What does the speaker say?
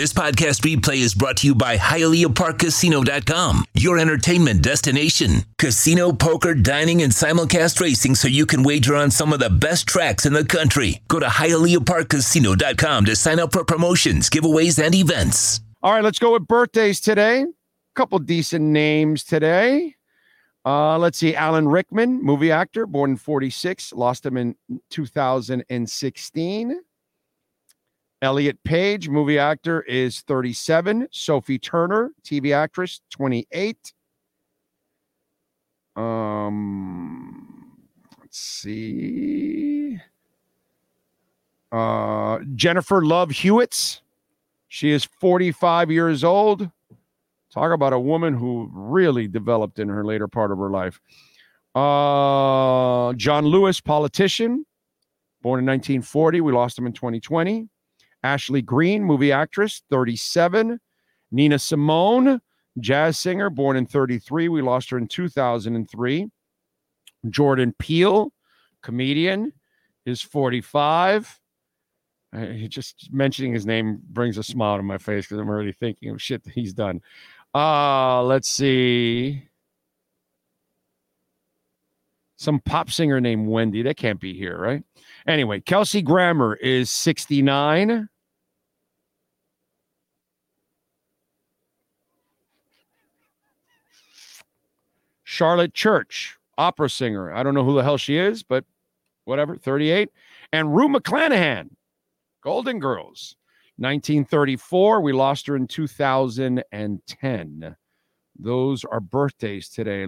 This podcast replay is brought to you by HialeahParkCasino.com, your entertainment destination. Casino, poker, dining, and simulcast racing so you can wager on some of the best tracks in the country. Go to HialeahParkCasino.com to sign up for promotions, giveaways, and events. All right, let's go with birthdays today. A Couple decent names today. Uh, let's see. Alan Rickman, movie actor, born in 46, lost him in 2016. Elliot Page, movie actor, is 37. Sophie Turner, TV actress, 28. Um, let's see. Uh, Jennifer Love Hewitts, she is 45 years old. Talk about a woman who really developed in her later part of her life. Uh, John Lewis, politician, born in 1940. We lost him in 2020. Ashley Greene, movie actress, 37. Nina Simone, jazz singer, born in 33. We lost her in 2003. Jordan Peele, comedian, is 45. Uh, just mentioning his name brings a smile to my face because I'm already thinking of shit that he's done. Uh, let's see. Some pop singer named Wendy. That can't be here, right? Anyway, Kelsey Grammer is 69. Charlotte Church, opera singer. I don't know who the hell she is, but whatever, 38. And Rue McClanahan, Golden Girls, 1934. We lost her in 2010. Those are birthdays today.